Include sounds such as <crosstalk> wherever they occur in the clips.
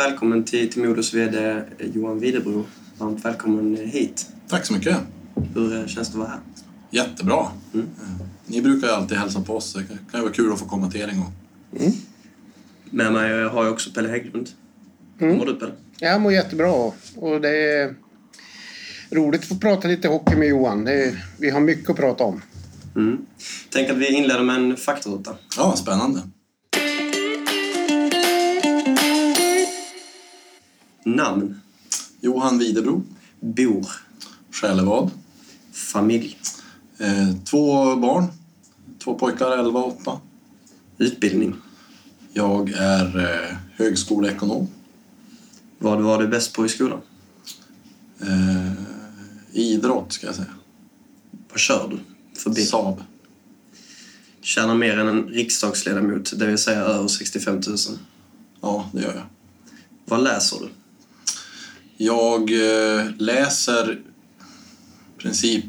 välkommen till, till Modos VD Johan Widebro. Varmt välkommen hit. Tack så mycket. Hur eh, känns det att vara här? Jättebra. Mm. Ni brukar ju alltid hälsa på oss. Det kan ju vara kul att få komma till er en gång. Mm. Med mig har jag också Pelle Hägglund. Hur mm. mår du Pelle? Jag mår jättebra. Och det är roligt att få prata lite hockey med Johan. Är, vi har mycket att prata om. Mm. Tänk att vi inleder med en faktaruta. Ja, spännande. Namn? Johan Widebro. Bor? Själevad. Familj? Eh, två barn. Två pojkar, 11 och 8. Utbildning? Jag är eh, högskoleekonom. Vad var du bäst på i skolan? Eh, idrott, ska jag säga. Vad kör du för bil? Saab. Tjänar mer än en riksdagsledamot, det vill säga över 65 000? Ja, det gör jag. Vad läser du? Jag eh, läser i princip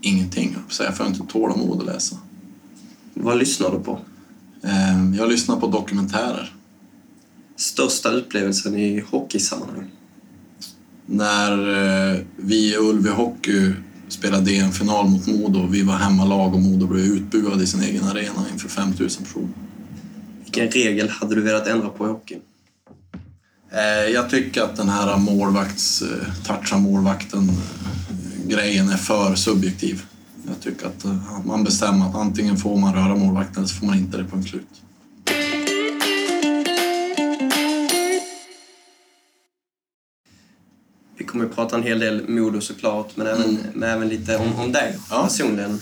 ingenting, så jag får inte tålamod att läsa. Vad lyssnar du på? Eh, jag lyssnar på dokumentärer. Största upplevelsen i hockeysammanhang? När eh, vi i Ulvi Hockey spelade DM-final mot Modo. Vi var hemmalag och Modo blev utbuad i sin egen arena inför 5000 personer. Vilken regel hade du velat ändra på i hockeyn? Eh, jag tycker att den här målvakts, eh, toucha målvakten eh, grejen är för subjektiv. Jag tycker att man bestämmer att antingen får man röra målvakten eller så får man inte det, punkt slut. Vi kommer att prata en hel del Modo såklart, men även, mm. men även lite om, om dig ja. personligen.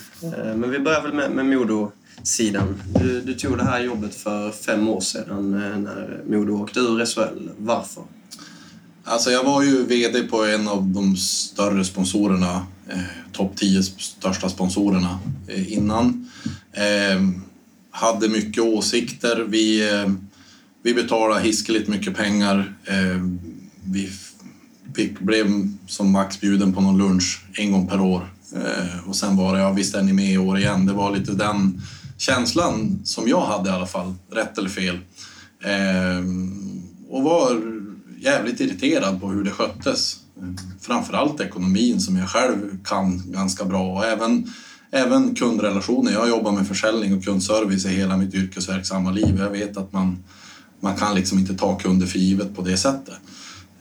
Men vi börjar väl med, med Modo sidan. Du, du, tog det här jobbet för fem år sedan eh, när Modo åkte ur SHL. Varför? Alltså jag var ju VD på en av de större sponsorerna, eh, topp 10 största sponsorerna eh, innan. Eh, hade mycket åsikter. Vi, eh, vi betalade hiskeligt mycket pengar. Eh, vi fick, blev som max bjuden på någon lunch en gång per år. Eh, och sen var det, ja visst är ni med i år igen. Det var lite den känslan som jag hade i alla fall, rätt eller fel. Eh, och var jävligt irriterad på hur det sköttes. Framförallt ekonomin som jag själv kan ganska bra och även, även kundrelationer. Jag har jobbat med försäljning och kundservice i hela mitt yrkesverksamma liv. Jag vet att man, man kan liksom inte ta kunder för givet på det sättet.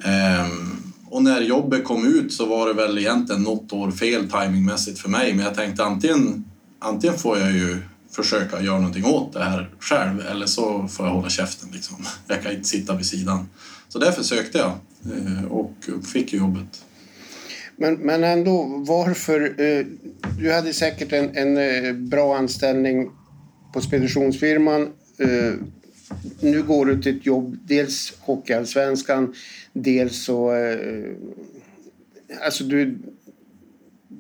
Ehm, och när jobbet kom ut så var det väl egentligen något år fel timingmässigt för mig men jag tänkte antingen, antingen får jag ju försöka göra någonting åt det här själv eller så får jag hålla käften. Liksom. Jag kan inte sitta vid sidan. Så därför sökte jag eh, och fick jobbet. Men, men ändå, varför? Eh, du hade säkert en, en eh, bra anställning på speditionsfirman. Nu går du till ett jobb, dels Hockeyallsvenskan, dels så... Alltså du,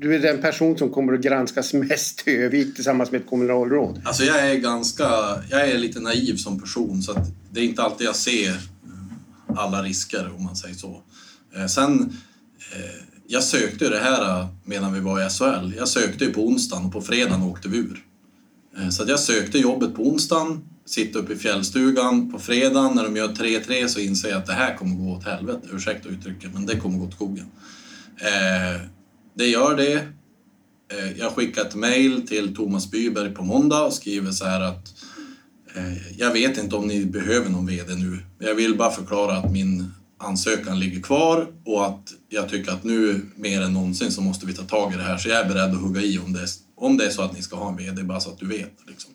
du är den person som kommer att granskas <laughs> mest i Övik tillsammans med ett kommunalråd. Alltså jag är ganska, jag är lite naiv som person så att det är inte alltid jag ser eh, alla risker om man säger så. Eh, sen, eh, jag sökte det här medan vi var i SHL. Jag sökte på onsdagen och på fredagen åkte vi ur. Så att jag sökte jobbet på onsdagen, sitta uppe i fjällstugan. På fredagen när de gör 3-3 så inser jag att det här kommer gå åt helvete. Ursäkta uttrycket, men det kommer gå åt skogen. Det gör det. Eh, jag skickar ett mejl till Thomas Byberg på måndag och skriver så här att eh, jag vet inte om ni behöver någon VD nu. Jag vill bara förklara att min ansökan ligger kvar och att jag tycker att nu mer än någonsin så måste vi ta tag i det här. Så jag är beredd att hugga i om det, om det är så att ni ska ha en VD, bara så att du vet. Liksom.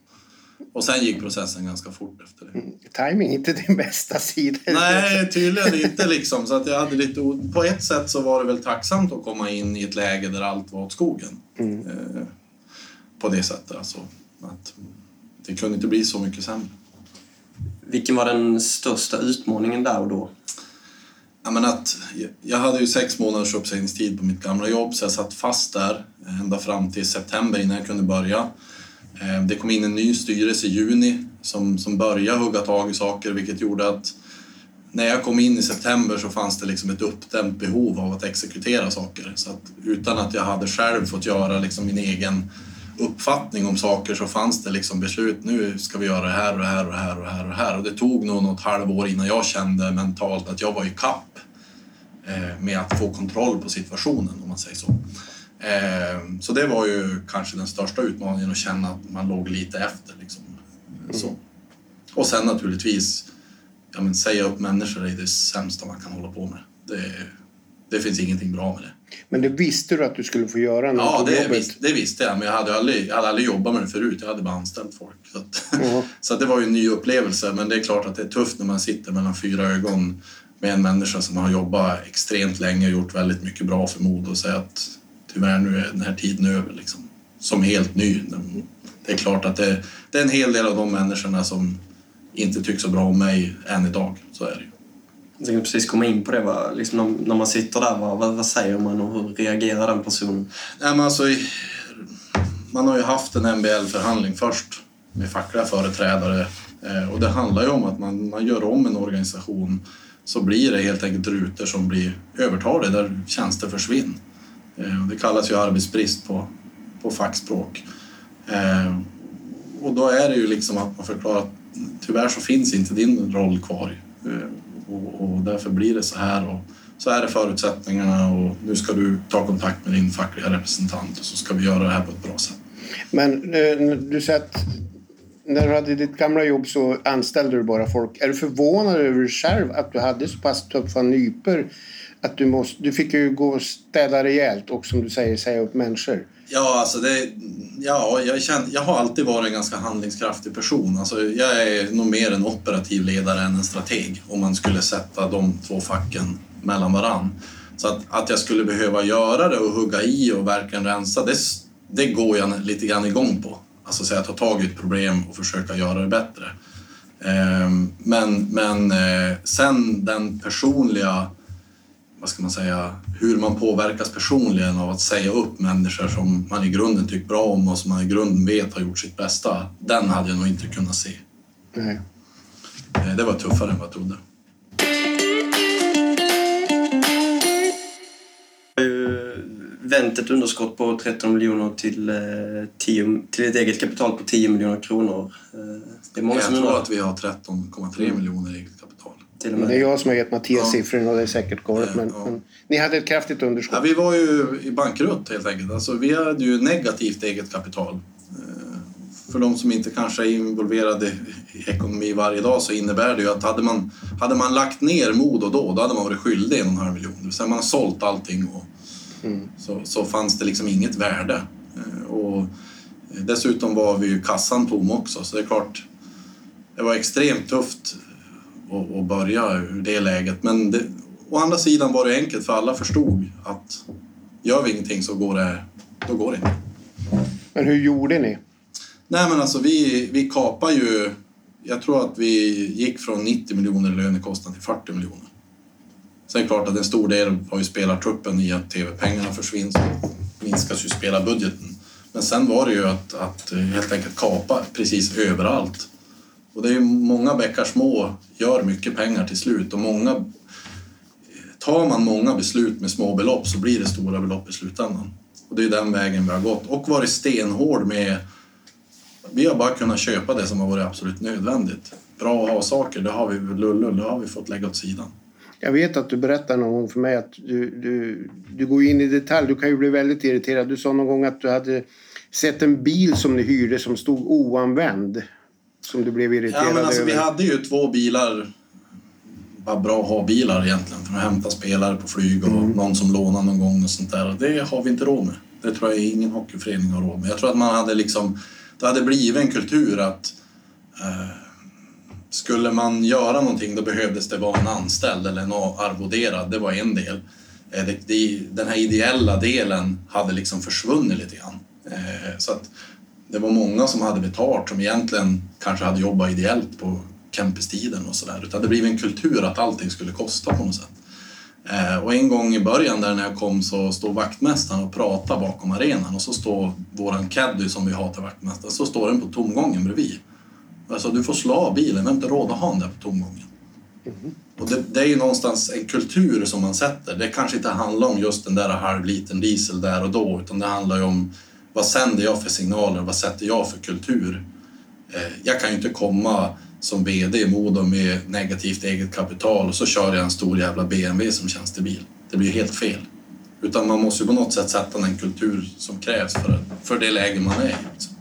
Och sen gick processen ganska fort efter det. Mm, timing inte din bästa sida. Nej, tydligen inte liksom. Så att jag hade lite, på ett sätt så var det väl tacksamt att komma in i ett läge där allt var åt skogen. Mm. Eh, på det sättet alltså. Att det kunde inte bli så mycket sämre. Vilken var den största utmaningen där och då? Ja, men att, jag hade ju sex månaders uppsägningstid på mitt gamla jobb så jag satt fast där ända fram till september innan jag kunde börja. Eh, det kom in en ny styrelse i juni som, som började hugga tag i saker vilket gjorde att när jag kom in i september så fanns det liksom ett uppdämt behov av att exekutera saker. Så att utan att jag hade själv fått göra liksom min egen uppfattning om saker så fanns det liksom beslut. Nu ska vi göra det här och det här och det här och det här och det här. Och det tog nog något halvår innan jag kände mentalt att jag var i kapp eh, med att få kontroll på situationen om man säger så. Eh, så det var ju kanske den största utmaningen att känna att man låg lite efter. Liksom. Så. Och sen naturligtvis, ja, men säga upp människor är det sämsta man kan hålla på med. Det, det finns ingenting bra med det. Men det visste du att du skulle få göra när Ja, du det, jobbet? visste, det visste jag, men jag hade aldrig, jag hade aldrig jobbat med det förut. Jag hade bara anställt folk. Så, att, <laughs> Ja. så det var ju en ny upplevelse, men det är klart att det är tufft när man sitter mellan fyra ögon med en människa som har jobbat extremt länge och gjort väldigt mycket bra för Modo och säga att tyvärr nu är den här tiden över. Liksom. Som helt ny. Det är klart att det, det är en hel del av de människorna som inte tycker så bra om mig än idag. Så är det ju. Jag tänkte precis komma in på det. Va? Liksom när, man sitter där, vad, vad, vad säger man och hur reagerar den personen? Nej, men alltså, man har ju haft en MBL-förhandling först med fackliga företrädare eh, och det handlar ju om att man, man gör om en organisation så blir det helt enkelt rutor som blir övertaliga där tjänster försvinner. Eh, det kallas ju arbetsbrist på, på fackspråk. Eh, och då är det ju liksom att man förklarar att tyvärr så finns inte din roll kvar eh, och, och därför blir det så här. Och, så är det förutsättningarna och nu ska du ta kontakt med din fackliga representant och så ska vi göra det här på ett bra sätt. Men du säger att när du hade ditt gamla jobb så anställde du bara folk. Är du förvånad över dig själv att du hade så pass tuffa nyper? Att du, måste, du fick ju gå och städa rejält och som du säger säga upp människor. Ja, alltså det, ja jag, känner, jag har alltid varit en ganska handlingskraftig person. Alltså jag är nog mer en operativ ledare än en strateg om man skulle sätta de två facken mellan varann. Så att, att jag skulle behöva göra det och hugga i och verkligen rensa, det, det går jag lite grann igång på. Alltså säga ta tag i ett problem och försöka göra det bättre. Ehm, men, men eh, sen den personliga vad ska man säga, hur man påverkas personligen av att säga upp människor som man i grunden tycker bra om och som man i grunden vet har gjort sitt bästa. Den hade jag nog inte kunnat se. Nej. Eh, Det var tuffare än vad jag trodde. ju vänt ett underskott på 13 miljoner till, eh, 10, till ett eget kapital på 10 miljoner kronor. Eh, Det är många Jag som tror att vi har 13,3 miljoner i eget kapital. Till och Men det är med. jag som har gett Mattias Ja. siffrorna och det är säkert galet. Men, Ja. men ni hade ett kraftigt Ja, underskott. vi var ju i bankrutt helt enkelt. Alltså, vi hade ju negativt eget kapital. Eh, För de som inte kanske är involverade i ekonomi varje dag så innebär det ju att hade man, hade man lagt ner Modo då, då hade man varit skyldig en och en halv miljon. Det vill säga man har sålt allting och så, så fanns det liksom inget värde. Eh, Och dessutom var vi ju kassan tom också så det är klart, det var extremt tufft att börja ur det läget. Men det, å andra sidan var det enkelt för alla förstod att gör vi ingenting så går det, då går det inte. Men hur gjorde ni? Nej men alltså vi, vi kapar ju, jag tror att vi gick från 90 miljoner i lönekostnad till 40 miljoner. Sen är det klart att en stor del var ju spelartruppen i att tv-pengarna försvinner så minskas ju spelarbudgeten. Men sen var det ju att, att helt enkelt kapa precis överallt. Och det är många bäckar små gör mycket pengar till slut och många tar man många beslut med små belopp så blir det stora belopp i slutändan. Och det är den vägen vi har gått och varit stenhård med vi har bara kunnat köpa det som har varit absolut nödvändigt. Bra att ha saker, det har vi lullull, det har vi fått lägga åt sidan. Jag vet att du berättade någon gång för mig att du, du, du går in i detalj. Du kan ju bli väldigt irriterad. Du sa någon gång att du hade sett en bil som ni hyrde som stod oanvänd. Som du blev irriterad Ja, men alltså, över. vi hade ju två bilar, bara bra att ha bilar egentligen, för att hämta spelare på flyg och någon som lånar någon gång och sånt där. Det har vi inte råd med. Det tror jag ingen hockeyförening har råd med. Jag tror att man hade liksom, det hade blivit en kultur att eh, skulle man göra någonting då behövdes det vara en anställd eller en arvoderad, det var en del. Eh, det, det, den här ideella delen hade liksom försvunnit lite grann. Eh, så att det var många som hade betalt som egentligen kanske hade jobbat ideellt på campistiden och sådär. Utan det blev en kultur att allting skulle kosta på något sätt. Eh, och en gång i början där när jag kom så står vaktmästaren och pratar bakom arenan och så står våran caddy som vi har till vaktmästare, så står den på tomgången bredvid. Alltså du får slå av bilen, vi har inte råd att ha den där på tomgången. Och det, det är ju någonstans en kultur som man sätter. Det kanske inte handlar om just den där halvlitern diesel där och då, utan det handlar ju om vad sänder jag för signaler? Vad sätter jag för kultur? Eh, jag kan ju inte komma som VD i Modo med negativt eget kapital och så kör jag en stor jävla BMW som tjänstebil. Det blir helt fel. Utan man måste ju på något sätt sätta den kultur som krävs för, för det läge man är i. Liksom.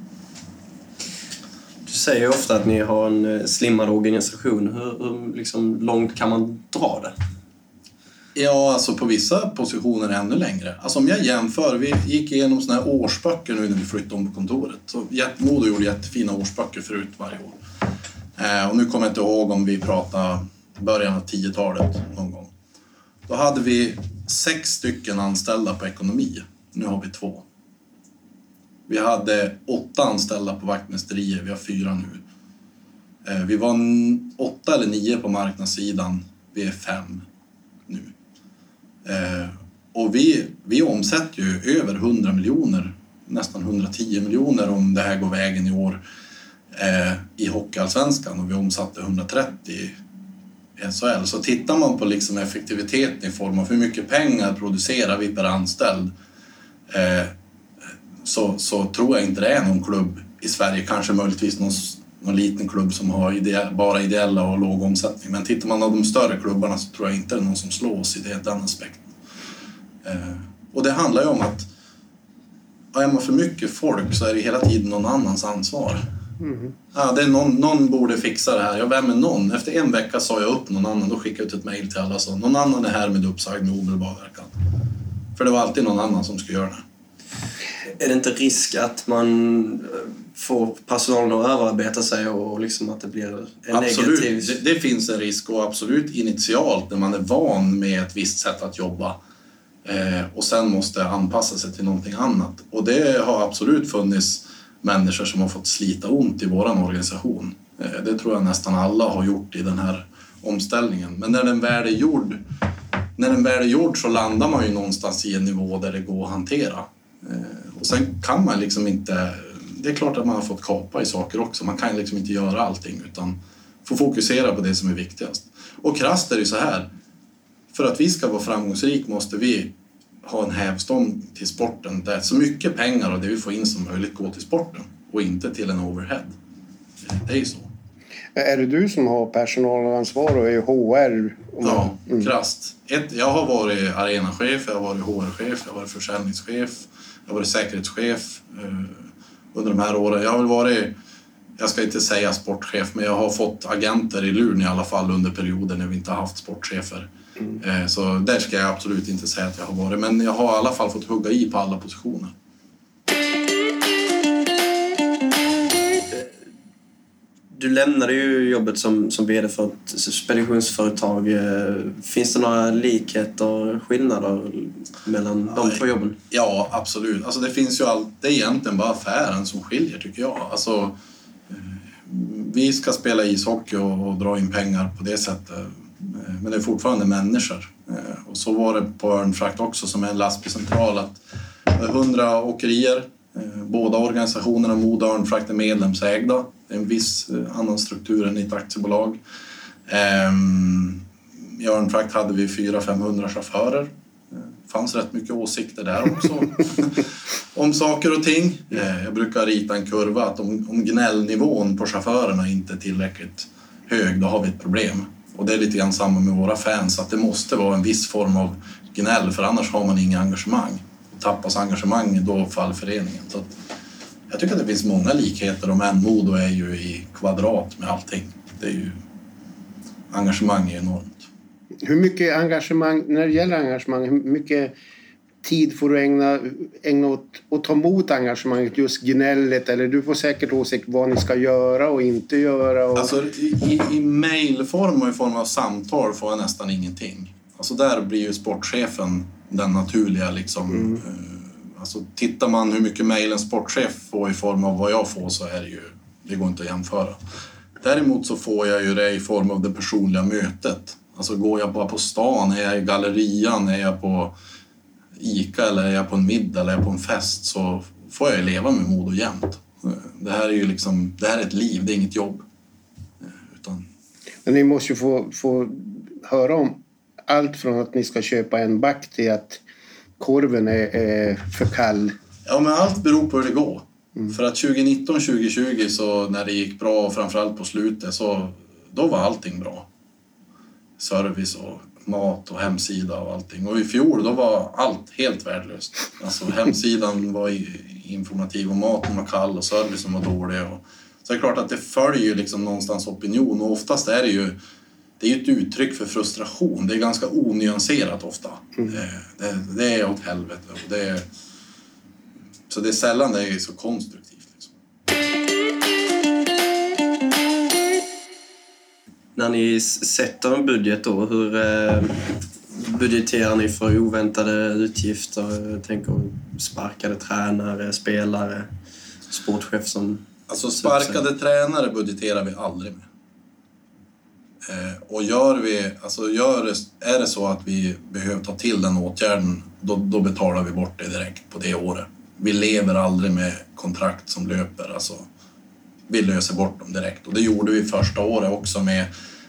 Du säger ju ofta att ni har en eh, slimmad organisation. Hur, hur liksom, långt kan man dra det? Ja, alltså på vissa positioner ännu längre. Alltså om jag jämför, vi gick igenom såna här årsböcker nu när vi flyttade om på kontoret. Så Modo gjorde jättefina årsböcker förut varje år. Eh, och nu kommer jag inte ihåg om vi pratar början av 10-talet någon gång. Då hade vi sex stycken anställda på ekonomi. Nu har vi två. Vi hade åtta anställda på vaktmästerier, vi har fyra nu. Eh, vi var åtta eller nio på marknadssidan, vi är fem Eh, och vi, vi omsätter ju över 100 miljoner, nästan 110 miljoner om det här går vägen i år eh, i Hockeyallsvenskan och vi omsatte 130 i SHL. Så tittar man på liksom effektiviteten i form av hur mycket pengar producerar vi per anställd eh, så, så tror jag inte det är någon klubb i Sverige, kanske möjligtvis någon, någon liten klubb som har ide, bara ideella och låg omsättning. Men tittar man på de större klubbarna så tror jag inte det är någon som slås i det, den aspekten. Eh, och det handlar ju om att är man för mycket folk så är det hela tiden någon annans ansvar. Mm. Ja, det är någon, någon borde fixa det här. Ja, vem är någon? Efter en vecka sa jag upp någon annan. Då skickade jag ut ett mejl till alla och sa någon annan är här med uppsagd med omedelbar verkan. För det var alltid någon annan som skulle göra det. Är det inte risk att man får personalen att överarbeta sig och liksom att det blir en absolut. negativ... Det, det finns en risk och absolut initialt när man är van med ett visst sätt att jobba eh, och sen måste anpassa sig till någonting annat. Och det har absolut funnits människor som har fått slita ont i vår organisation. Eh, det tror jag nästan alla har gjort i den här omställningen. Men när den väl är gjord, när den väl är gjord så landar man ju någonstans i en nivå där det går att hantera. Eh, och sen kan man liksom inte... Det är klart att man har fått kapa i saker också. Man kan liksom inte göra allting utan får fokusera på det som är viktigast. Och krasst är det så här. För att vi ska vara framgångsrik måste vi ha en hävstång till sporten där så mycket pengar av det vi får in som möjligt går till sporten och inte till en overhead. Det är ju så. Är det du som har personalansvar och är HR? Ja, mm. krasst. Ett, jag har varit arenachef, jag har varit HR-chef, jag har varit försäljningschef, jag har varit säkerhetschef eh, under de här åren. Jag har väl varit, jag ska inte säga sportchef, men jag har fått agenter i luren i alla fall under perioder när vi inte har haft sportchefer. Mm. Så där ska jag absolut inte säga att jag har varit, men jag har i alla fall fått hugga i på alla positioner. Du lämnade ju jobbet som, som VD för ett speditionsföretag. Eh, finns det några likheter, skillnader mellan de två jobben? Ja, absolut. Alltså det finns ju allt, det är egentligen bara affären som skiljer tycker jag. Alltså, eh, vi ska spela ishockey och, och dra in pengar på det sättet Eh, men det är fortfarande människor. Och så var det på Örnfrakt också som är en lastbilscentral. Att 100 åkerier, båda organisationerna Modo och Örnfrakt är medlemsägda. Det är en viss annan struktur än i ett aktiebolag. Ehm, I Örnfrakt hade vi 400-500 chaufförer. Det fanns rätt mycket åsikter där också <laughs> om saker och ting. Jag brukar rita en kurva att om gnällnivån på chaufförerna inte är tillräckligt hög, då har vi ett problem. Och det är lite grann samma med våra fans, att det måste vara en viss form av gnäll för annars har man inget engagemang. Tappas engagemang då faller föreningen. Så jag tycker att det finns många likheter och men Modo är ju i kvadrat med allting. Det är ju, engagemang är enormt. Hur mycket engagemang, när det gäller engagemang, hur mycket tid får du ägna, ägna åt att ta emot engagemanget, just gnället? Eller du får säkert åsikt vad ni ska göra och inte göra. Och... Alltså, I i mejlform och i form av samtal får jag nästan ingenting. Alltså där blir ju sportchefen den naturliga liksom. Mm. Eh, alltså, tittar man hur mycket mejl en sportchef får i form av vad jag får så är det ju, det går inte att jämföra. Däremot så får jag ju det i form av det personliga mötet. Alltså går jag bara på stan, är jag i gallerian, är jag på ICA eller är jag på en middag eller är jag på en fest så får jag leva med Modo jämt. Det här är ju liksom, det här är ett liv, det är inget jobb. Utan... Men ni måste ju få, få höra om allt från att ni ska köpa en back till att korven är, är för kall Ja, men allt beror på hur det går. Mm. För att 2019, 2020 så när det gick bra, framförallt på slutet, så då var allting bra. Service och mat och hemsida och allting. Och i fjol då var allt helt värdelöst. Alltså <laughs> hemsidan var informativ och maten var kall och servicen var dålig. Och, så det är klart att det följer liksom någonstans opinion och oftast är det ju det är ett uttryck för frustration. Det är ganska onyanserat ofta. Mm. Det, det, det, är åt helvete. Och det är, så det är sällan det är så konstruktivt. Liksom. När ni sätter en budget då, hur eh, budgeterar ni för oväntade utgifter? Jag tänker sparkade tränare, spelare, sportchef som... Alltså sparkade tränare budgeterar vi aldrig med. Eh, och gör vi, alltså gör är det så att vi behöver ta till den åtgärden, då, då betalar vi bort det direkt på det året. Vi lever aldrig med kontrakt som löper. Alltså, vi löser bort dem direkt och det gjorde vi första året också med.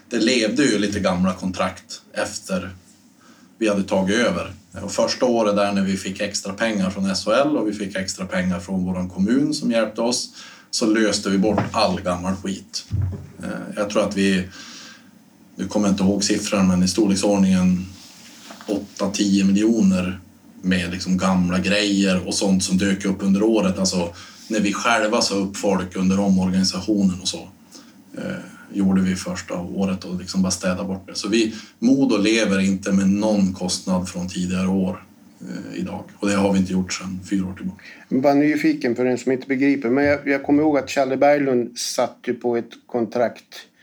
Det levde ju lite gamla kontrakt efter vi hade tagit över. Och första året där när vi fick extra pengar från SHL och vi fick extra pengar från vår kommun som hjälpte oss så löste vi bort all gammal skit. Eh, jag tror att vi, nu kommer jag inte ihåg siffran, men i storleksordningen 8-10 miljoner med liksom gamla grejer och sånt som dök upp under året. Alltså när vi själva sa upp folk under omorganisationen och så. Eh, gjorde vi första året och liksom bara städa bort det. Så vi, Modo lever inte med någon kostnad från tidigare år eh, idag och det har vi inte gjort sedan fyra år tillbaka. Jag bara nyfiken för den som inte begriper, men jag, jag kommer ihåg att Challe Berglund satt ju på ett kontrakt eh,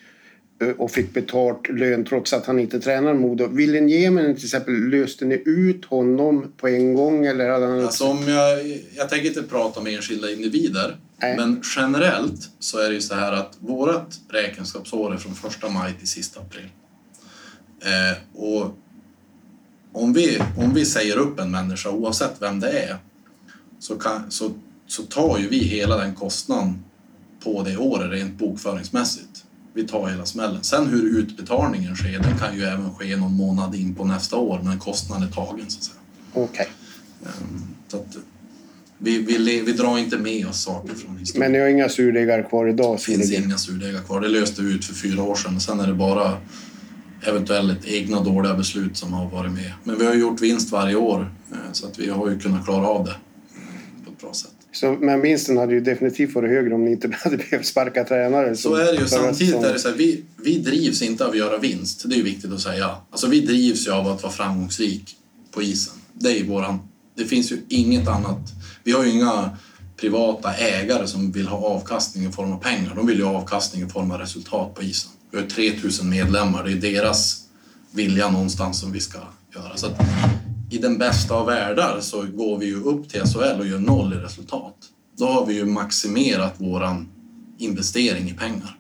och fick betalt lön trots att han inte tränar Modo. Willen Jemen till exempel, löste ni ut honom på en gång? Eller hade han... alltså, om jag, jag tänker inte prata om enskilda individer, Nej. Men generellt så är det ju så här att vårt räkenskapsår är från första maj till sista april. Eh, och om vi, om vi säger upp en människa, oavsett vem det är, så, kan, så, så tar ju vi hela den kostnaden på det året rent bokföringsmässigt. Vi tar hela smällen. Sen hur utbetalningen sker, den kan ju även ske någon månad in på nästa år, men kostnaden är tagen så att säga. Okej. Okay. Um, vi, vi, vi drar inte med oss saker från historien. Men ni har inga surdegar kvar idag? Det finns inga surdegar kvar. Det löste vi ut för fyra år sedan. Sen är det bara eventuellt egna dåliga beslut som har varit med. Men vi har gjort vinst varje år eh, så att vi har ju kunnat klara av det på ett bra sätt. Så, men vinsten hade ju definitivt varit högre om ni inte <laughs> hade behövt sparka tränare. Så är det ju. Samtidigt är det så här, vi, vi drivs inte av att göra vinst. Det är ju viktigt att säga. Alltså vi drivs ju av att vara framgångsrik på isen. Det är våran... Det finns ju inget annat vi har ju inga privata ägare som vill ha avkastning i form av pengar. De vill ju ha avkastning i form av resultat på isen. Vi har 3000 medlemmar. Det är deras vilja någonstans som vi ska göra. Så i den bästa av världar så går vi ju upp till SHL och gör noll i resultat. Då har vi ju maximerat våran investering i pengar.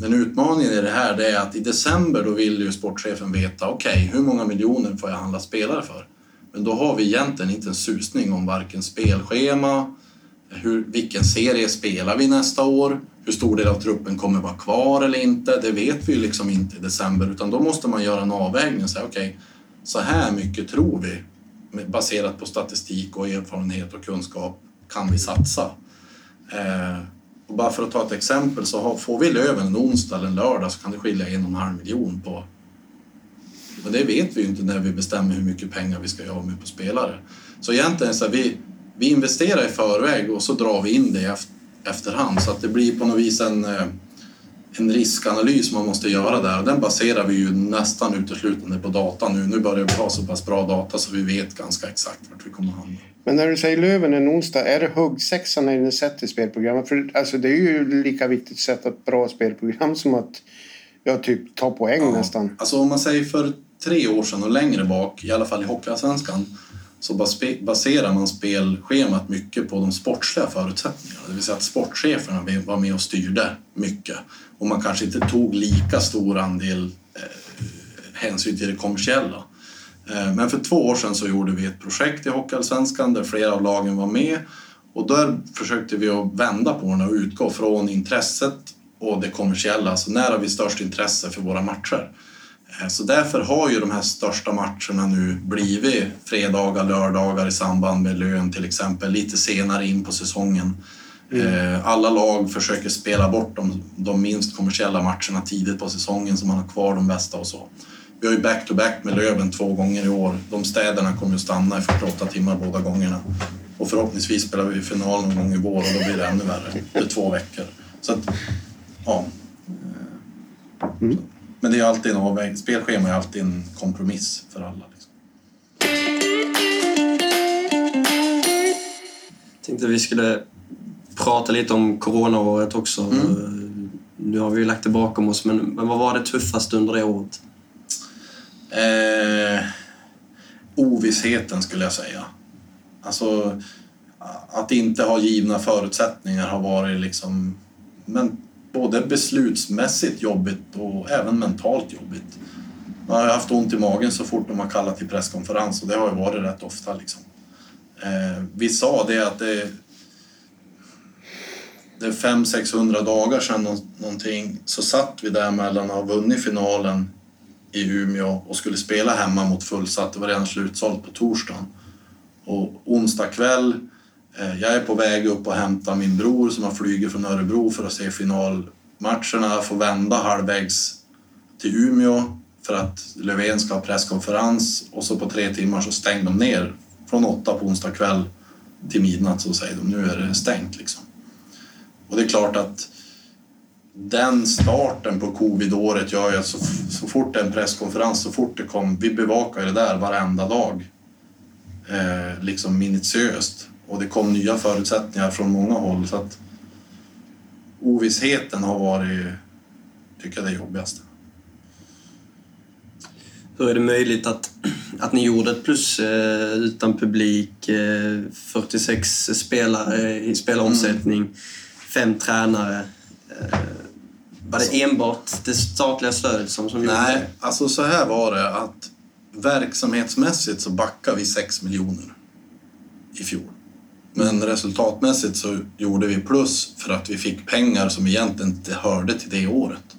Men utmaningen i det här det är att i december då vill ju sportchefen veta okej, okay, hur många miljoner får jag handla spelare för? Men då har vi egentligen inte en susning om varken spelschema, hur, vilken serie spelar vi nästa år, hur stor del av truppen kommer vara kvar eller inte. Det vet vi liksom inte i december utan då måste man göra en avvägning och säga okej, okay, så här mycket tror vi baserat på statistik och erfarenhet och kunskap kan vi satsa. Eh, och bara för att ta ett exempel så har, får vi löven en onsdag eller en lördag så kan det skilja en och en halv miljon på men det vet vi ju inte när vi bestämmer hur mycket pengar vi ska göra med på spelare. Så egentligen så här, vi, vi investerar i förväg och så drar vi in det i efterhand så att det blir på något vis en, eh, en riskanalys man måste göra där och den baserar vi ju nästan uteslutande på data nu. Nu börjar vi ha så pass bra data så vi vet ganska exakt vart vi kommer att hamna. Men när du säger Löven en onsdag, är det huggsexan när ni sätter spelprogrammet? För alltså, det är ju lika viktigt att sätta ett bra spelprogram som att ja, typ ta poäng ja, nästan. Alltså om man säger för tre år sedan och längre bak, i alla fall i Hockeyallsvenskan, så baserar man spelschemat mycket på de sportsliga förutsättningarna. Det vill säga att sportcheferna var med och styrde mycket. Och man kanske inte tog lika stor andel eh, hänsyn till det kommersiella. Eh, men för två år sedan så gjorde vi ett projekt i Hockeyallsvenskan där flera av lagen var med. Och där försökte vi att vända på det och utgå från intresset och det kommersiella. Alltså när har vi störst intresse för våra matcher? Eh, så därför har ju de här största matcherna nu blivit fredagar, lördagar i samband med lön till exempel, lite senare in på säsongen. Mm. Alla lag försöker spela bort de, de minst kommersiella matcherna tidigt på säsongen så man har kvar de bästa och så. Vi har ju back-to-back med Löven två gånger i år. De städerna kommer att stanna i 48 timmar båda gångerna. Och förhoppningsvis spelar vi final någon gång i vår och då blir det ännu värre. Det är två veckor. Så att, ja. Mm. Men det är alltid en avvägning. Spelschema är alltid en kompromiss för alla. Liksom. Jag tänkte att vi skulle prata lite om coronaåret också. Mm. Nu har vi lagt det bakom oss, men, men vad var det tuffaste under det året? Eh, ovissheten skulle jag säga. Alltså, att inte ha givna förutsättningar har varit liksom, men både beslutsmässigt jobbigt och även mentalt jobbigt. Man har haft ont i magen så fort de har kallat till presskonferens och det har ju varit rätt ofta. Liksom. Eh, vi sa det att det, det är 500-600 dagar sedan någonting så satt vi där mellan att ha vunnit finalen i Umeå och skulle spela hemma mot fullsatt. Det var redan slutsålt på torsdagen. Och onsdag kväll, Eh, jag är på väg upp och hämta min bror som har flugit från Örebro för att se finalmatcherna, får vända halvvägs till Umeå för att Löfven ska ha presskonferens och så på tre timmar så stängde de ner från åtta på onsdag kväll till midnatt så säger de nu är det stängt liksom. Och det är klart att den starten på covid-året gör ju att så, så fort det är en presskonferens, så fort det kom, vi bevakar det där varenda dag, eh, liksom minutiöst. Och det kom nya förutsättningar från många håll. Så att ovissheten har varit, tycker jag, det jobbigaste. Hur är det möjligt att, att ni gjorde ett plus eh, utan publik, eh, 46 spelare i spelomsättning, mm. fem tränare? Eh, var det enbart det statliga stödet som, som gjorde Nej, det? alltså så här var det att verksamhetsmässigt så backade vi 6 miljoner i fjol. Men resultatmässigt så gjorde vi plus för att vi fick pengar som egentligen inte hörde till det året.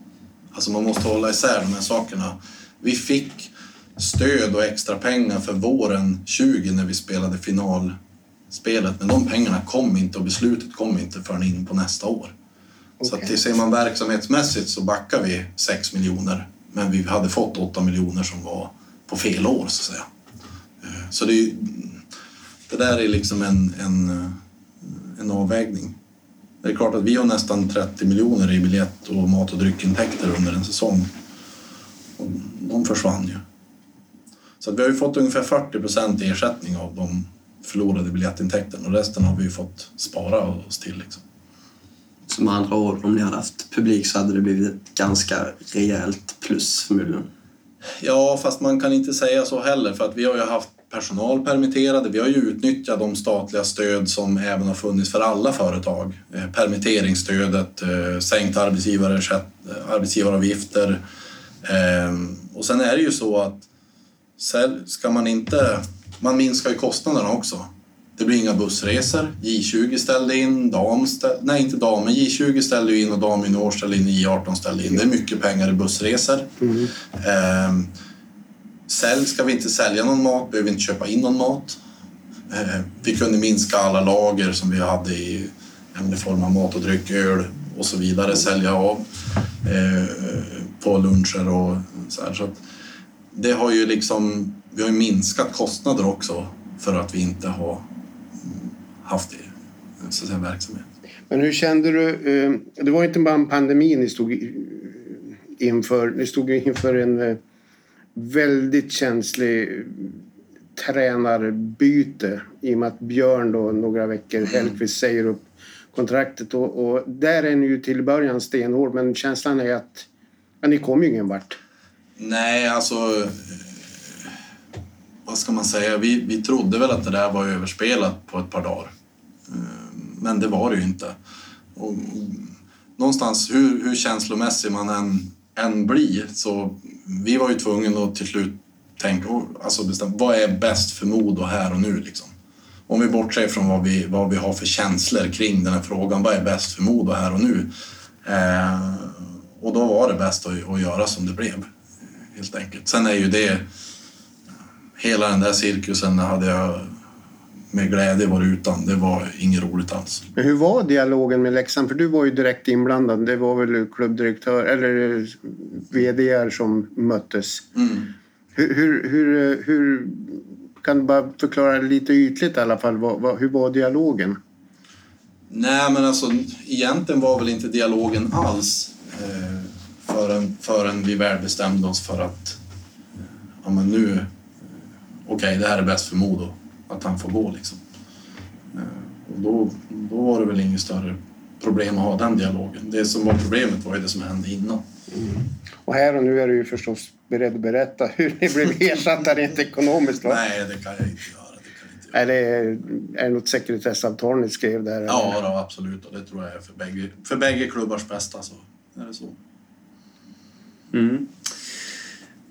Alltså man måste hålla isär de här sakerna. Vi fick stöd och extra pengar för våren 20 när vi spelade finalspelet men de pengarna kom inte och beslutet kom inte förrän in på nästa år. Så att ser man verksamhetsmässigt så backar vi 6 miljoner men vi hade fått 8 miljoner som var på fel år så att säga. Eh, så det, det där är liksom en, en, en avvägning. Det är klart att vi har nästan 30 miljoner i biljett och mat och dryckintäkter under en säsong. Och de försvann ju. Så att vi har ju fått ungefär 40 procent ersättning av de förlorade biljettintäkterna och resten har vi ju fått spara oss till. Liksom. Så med andra ord, om ni hade haft publik så hade det blivit ett ganska rejält plus förmodligen. Ja, fast man kan inte säga så heller för att vi har ju haft personal permitterade. Vi har ju utnyttjat de statliga stöd som även har funnits för alla företag. Eh, permitteringsstödet, eh, sänkt arbetsgivaravgifter. Eh, och sen är det ju så att ska man inte... Man minskar ju kostnaderna också. Det blir inga bussresor. J20 ställde in, dam ställde, nej inte dam, men J20 ställde in och dam junior ställde in, J18 ställde in. Det är mycket pengar i bussresor. Mm. Eh, sälj ska vi inte sälja någon mat, behöver inte köpa in någon mat. Eh, vi kunde minska alla lager som vi hade i, i form av mat och dryck, öl och så vidare, sälja av eh, på luncher och så här. Så det har ju liksom, vi har ju minskat kostnader också för att vi inte har haft det, så att säga, verksamhet. Men hur kände du? Eh, det var inte bara en pandemi ni stod inför. Ni stod inför en väldigt känslig tränarbyte i och med att Björn då några veckor, mm. Hellkvist, säger upp kontraktet. Och, och, där är ni ju till början stenhård men känslan är att ja, ni kom ju ingen vart. Nej, alltså vad ska man säga, vi, vi trodde väl att det där var överspelat på ett par dagar. Eh, men det var det ju inte. Och någonstans, hur, hur känslomässig man än, än bli, så vi var ju tvungna att till slut tänka, alltså bestämma, vad är bäst för Modo här och nu liksom? Om vi bortser från vad vi, vad vi har för känslor kring den här frågan, vad är bäst för Modo här och nu? Eh, och då var det bäst att, att göra som det blev, helt enkelt. Sen är ju det, hela den där cirkusen hade jag med glädje varit utan. Det var inget roligt alls. Men hur var dialogen med Leksand? För du var ju direkt inblandad. Det var väl klubbdirektör eller VD som möttes. Mm. Hur, hur, hur, hur, kan du bara förklara lite ytligt i alla fall? Vad, vad, hur var dialogen? Nej, men alltså egentligen var väl inte dialogen alls eh, förrän, förrän vi väl bestämde oss för att ja, men nu, eh, okej, okay, det här är bäst för Modo, att han får gå liksom. Eh, och då, då var det väl inget större problem att ha den dialogen. Det som var problemet var ju det som hände innan. Mm. Och här och nu är du ju förstås beredd att berätta hur ni blev <laughs> ersatta rent ekonomiskt va? Nej, det kan jag inte göra. Är det, är det något sekretessavtal ni skrev där? Ja, då, absolut. Och det tror jag är för bägge, för bägge klubbars bästa. Så är det så. Mm.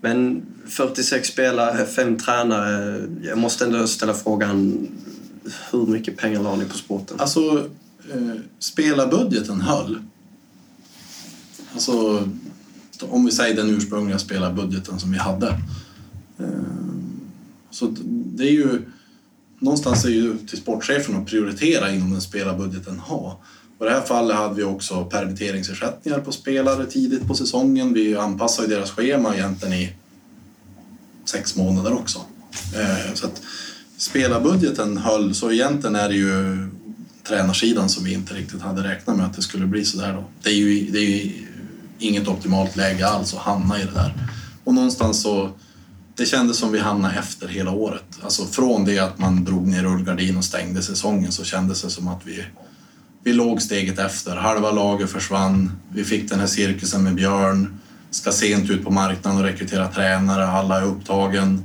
Men 46 spelare, fem tränare. Jag måste ändå ställa frågan, hur mycket pengar la ni på sporten? Alltså, eh, spelarbudgeten höll. Alltså, om vi säger den ursprungliga spelarbudgeten som vi hade. Eh, så det är ju någonstans är ju till sportchefen att prioritera inom den spelarbudgeten ha. Och I det här fallet hade vi också permitteringsersättningar på spelare tidigt på säsongen. Vi anpassade deras schema egentligen i sex månader också. Eh, så att spelarbudgeten höll, så egentligen är det ju tränarsidan som vi inte riktigt hade räknat med att det skulle bli sådär då. Det är ju, det är ju inget optimalt läge alls att hamna i det där. Och någonstans så det kändes som vi hamnade efter hela året. Alltså från det att man drog ner rullgardin och stängde säsongen så kändes det som att vi, vi låg steget efter. Halva laget försvann. Vi fick den här cirkusen med Björn. Ska sent ut på marknaden och rekrytera tränare. Alla är upptagen.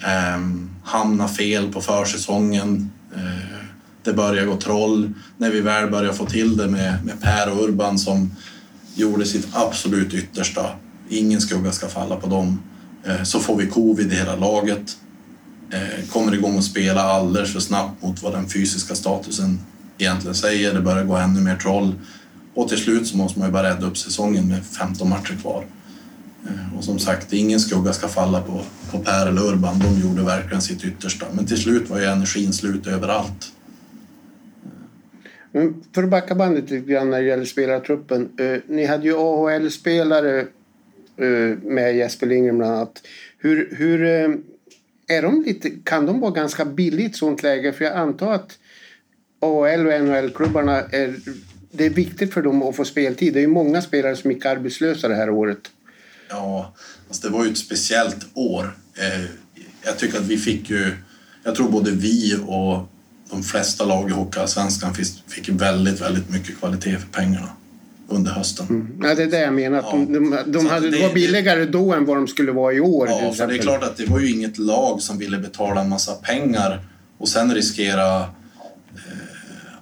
Eh, hamna fel på försäsongen. Eh, det börjar gå troll. När vi väl börjar få till det med, med Per och Urban som gjorde sitt absolut yttersta. Ingen skugga ska falla på dem Eh, så får vi covid i hela laget. Eh, kommer igång och spela alldeles för snabbt mot vad den fysiska statusen egentligen säger. Det börjar gå ännu mer troll. Och till slut så måste man ju bara rädda upp säsongen med 15 matcher kvar. Eh, och som sagt, ingen skugga ska falla på, på Per eller Urban. De gjorde verkligen sitt yttersta. Men till slut var ju energin slut överallt. Men för att backa bandet lite grann när det gäller spelartruppen. Eh, ni hade ju AHL-spelare Eh, med Jesper Lindgren bland annat. Hur, hur eh, är de lite, kan de vara ganska billigt i ett sånt läge? För jag antar att AHL och NHL-klubbarna är det är viktigt för dem att få speltid. Det är ju många spelare som gick arbetslösa det här året. Ja, alltså det var ju ett speciellt år. Eh, jag tycker att vi fick ju... Jag tror både vi och de flesta lag i Hockeyallsvenskan fick väldigt, väldigt mycket kvalitet för pengarna under hösten. Mm. Ja, det är det jag menar. Ja. De, de, de hade, det, var billigare då än vad de skulle vara i år. Ja, för det är klart att det var ju inget lag som ville betala en massa pengar och sen riskera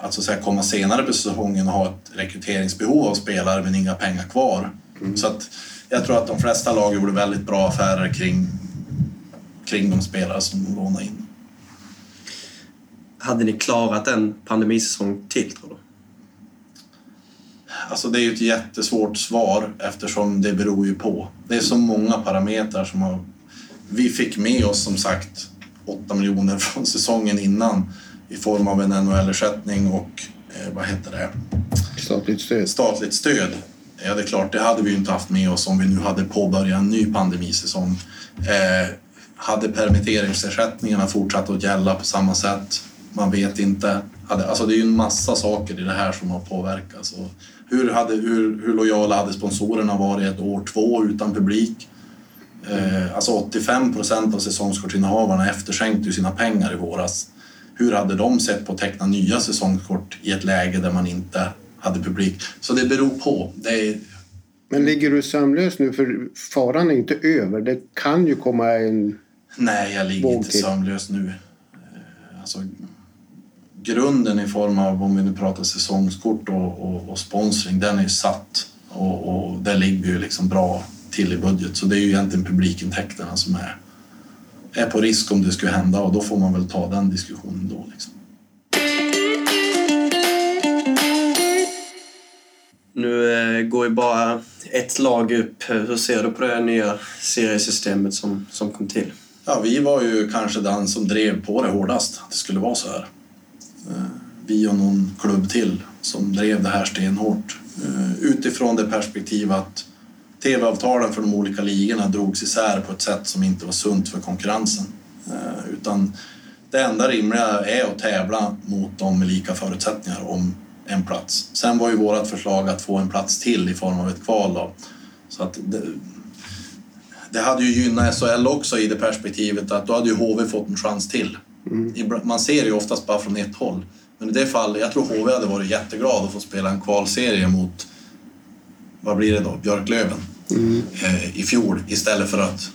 att, så att säga, komma senare på säsongen och ha ett rekryteringsbehov av spelare men inga pengar kvar. Mm. Så att jag tror att de flesta lag gjorde väldigt bra affärer kring, kring de spelare som de lånade in. Hade ni klarat en pandemisäsong till tror du? Alltså det är ju ett jättesvårt svar eftersom det beror ju på. Det är så många parametrar som har... Vi fick med oss som sagt 8 miljoner från säsongen innan i form av en NHL-ersättning och eh, vad heter det? Statligt stöd. Statligt stöd. Ja, det är klart, det hade vi ju inte haft med oss om vi nu hade påbörjat en ny pandemisäsong. Eh, hade permitteringsersättningarna fortsatt att gälla på samma sätt? Man vet inte. Alltså det är ju en massa saker i det här som har påverkats. Och hur, hade, hur, hur lojala hade sponsorerna varit ett år två utan publik? Eh, alltså 85 procent av säsongskortinnehavarna efterskänkte ju sina pengar i våras. Hur hade de sett på att teckna nya säsongskort i ett läge där man inte hade publik? Så det beror på. Det är... Men ligger du sömnlös nu? För faran är inte över. Det kan ju komma en Nej, jag ligger inte sömnlös nu. Eh, alltså, grunden i form av, om vi nu pratar säsongskort och, och, och sponsring, den är ju satt och, och det ligger ju liksom bra till i budget. Så det är ju egentligen publikintäkterna som är, är på risk om det skulle hända och då får man väl ta den diskussionen Det går ju bara ett lag upp. Hur ser du på det nya seriesystemet som, som kom till? Ja, vi var ju kanske den som drev på det hårdast, att det skulle vara så här. Eh, vi och någon klubb till som drev det här stenhårt. Eh, utifrån det perspektiv att tv-avtalen för de olika ligorna drogs isär på ett sätt som inte var sunt för konkurrensen. Eh, utan det enda rimliga är att tävla mot dem med lika förutsättningar om en plats. Sen var ju vårt förslag att få en plats till i form av ett kval. Då. Så att det, det hade ju gynnat SHL också i det perspektivet att då hade ju HV fått en chans till. Mm. Man ser ju oftast bara från ett håll. Men i det fallet, jag tror HV hade varit jätteglad att få spela en kvalserie mot, vad blir det då, Björklöven mm. eh, i fjol istället för att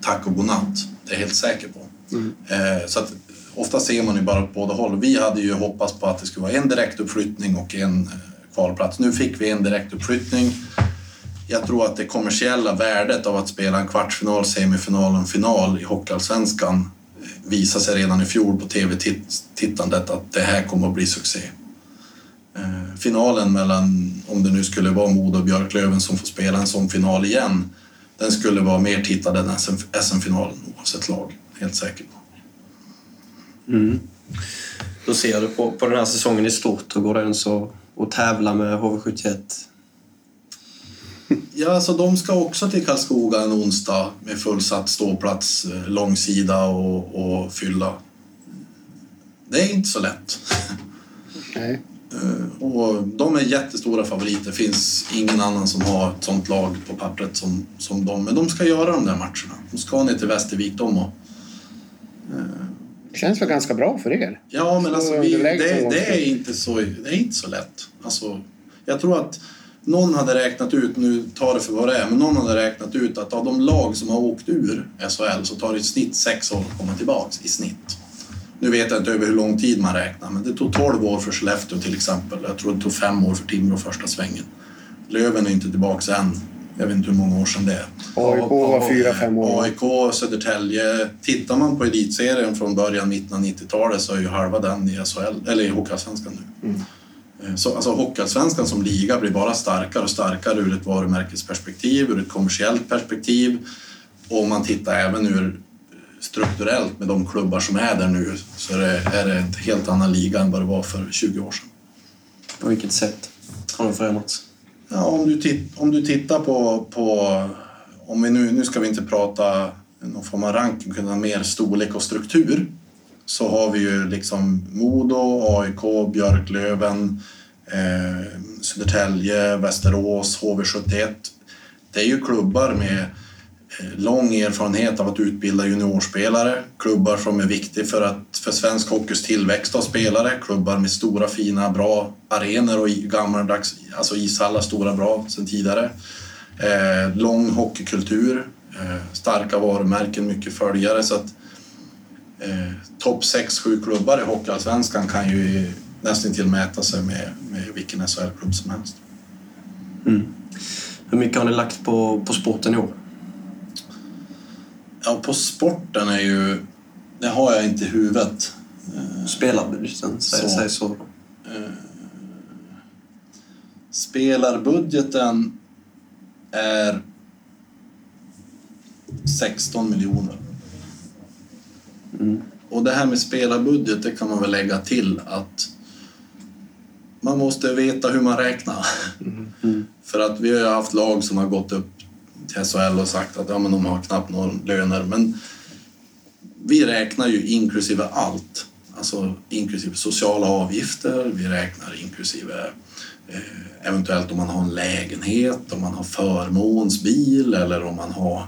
tack och godnatt. Det är jag helt säker på. Mm. Eh, så att ofta ser man ju bara på båda håll. Vi hade ju hoppats på att det skulle vara en direktuppflyttning och en eh, kvalplats. Nu fick vi en direktuppflyttning. Jag tror att det kommersiella värdet av att spela en kvartsfinal, semifinal och en final i Hockeyallsvenskan eh, visade sig redan i fjol på tv-tittandet att det här kommer att bli succé. Eh, finalen mellan, om det nu skulle vara Modo och Björklöven som får spela en sån final igen, den skulle vara mer tittad än SM-finalen oavsett lag, helt säker på. Mm. Då ser du på, på den här säsongen i stort, hur går det ens att, att tävla med HV71? <laughs> Ja, alltså de ska också till Karlskoga en onsdag med fullsatt ståplats, eh, långsida och, och fylla. Det är inte så lätt. <laughs> Nej. Eh, och de är jättestora favoriter. Det finns ingen annan som har ett sånt lag på pappret som, som de. Men de ska göra de där matcherna. De ska ner till Västervik de och det känns väl ganska bra för er? Ja, men alltså, vi, det, det, är inte så, det är inte så lätt. Alltså, jag tror att någon hade räknat ut, nu tar det för vad det är, men någon hade räknat ut att av de lag som har åkt ur SHL så tar det i snitt sex år att komma tillbaks i snitt. Nu vet jag inte över hur lång tid man räknar, men det tog 12 år för Skellefteå till exempel. Jag tror det tog fem år för Timrå första svängen. Löven är inte tillbaka än jag vet inte hur många år sedan det är. AIK var fyra, fem år. AIK, Södertälje. Tittar man på elitserien från början, mitten av 90-talet så är ju halva den i SHL, eller i Hockeyallsvenskan nu. Mm. Eh, så alltså Hockeyallsvenskan som liga blir bara starkare och starkare ur ett varumärkesperspektiv, ur ett kommersiellt perspektiv. Och om man tittar även ur strukturellt med de klubbar som är där nu så är det, är det en helt annan liga än vad det var för 20 år sedan. På vilket sätt har det förändrats? Ja, om, du titt, om du tittar på, på om vi nu, nu ska vi inte prata någon form av ranking, utan mer storlek och struktur, så har vi ju liksom Modo, AIK, Björklöven, eh, Södertälje, Västerås, HV71. Det är ju klubbar med lång erfarenhet av att utbilda juniorspelare, klubbar som är viktiga för, att, för svensk hockeys tillväxt av spelare, klubbar med stora, fina, bra arenor och gammaldags alltså ishallar, stora, bra sedan tidigare. Eh, lång hockeykultur, eh, starka varumärken, mycket följare. Så att eh, topp 6-7 klubbar i Hockeyallsvenskan kan ju nästan till mäta sig med, med vilken SHL-klubb som helst. Mm. Hur mycket har ni lagt på, på sporten i år? Ja, på sporten är ju... Det har jag inte i huvudet. Spelarbudgeten, säg så. så. Eh, spelarbudgeten är 16 miljoner. Mm. Och det här med spelarbudget, det kan man väl lägga till att man måste veta hur man räknar. Mm. Mm. <laughs> För att vi har haft lag som har gått upp till SHL och sagt att ja, men de har knappt några löner. Men vi räknar ju inklusive allt. Alltså inklusive sociala avgifter, vi räknar inklusive eh, eventuellt om man har en lägenhet, om man har förmånsbil eller om man har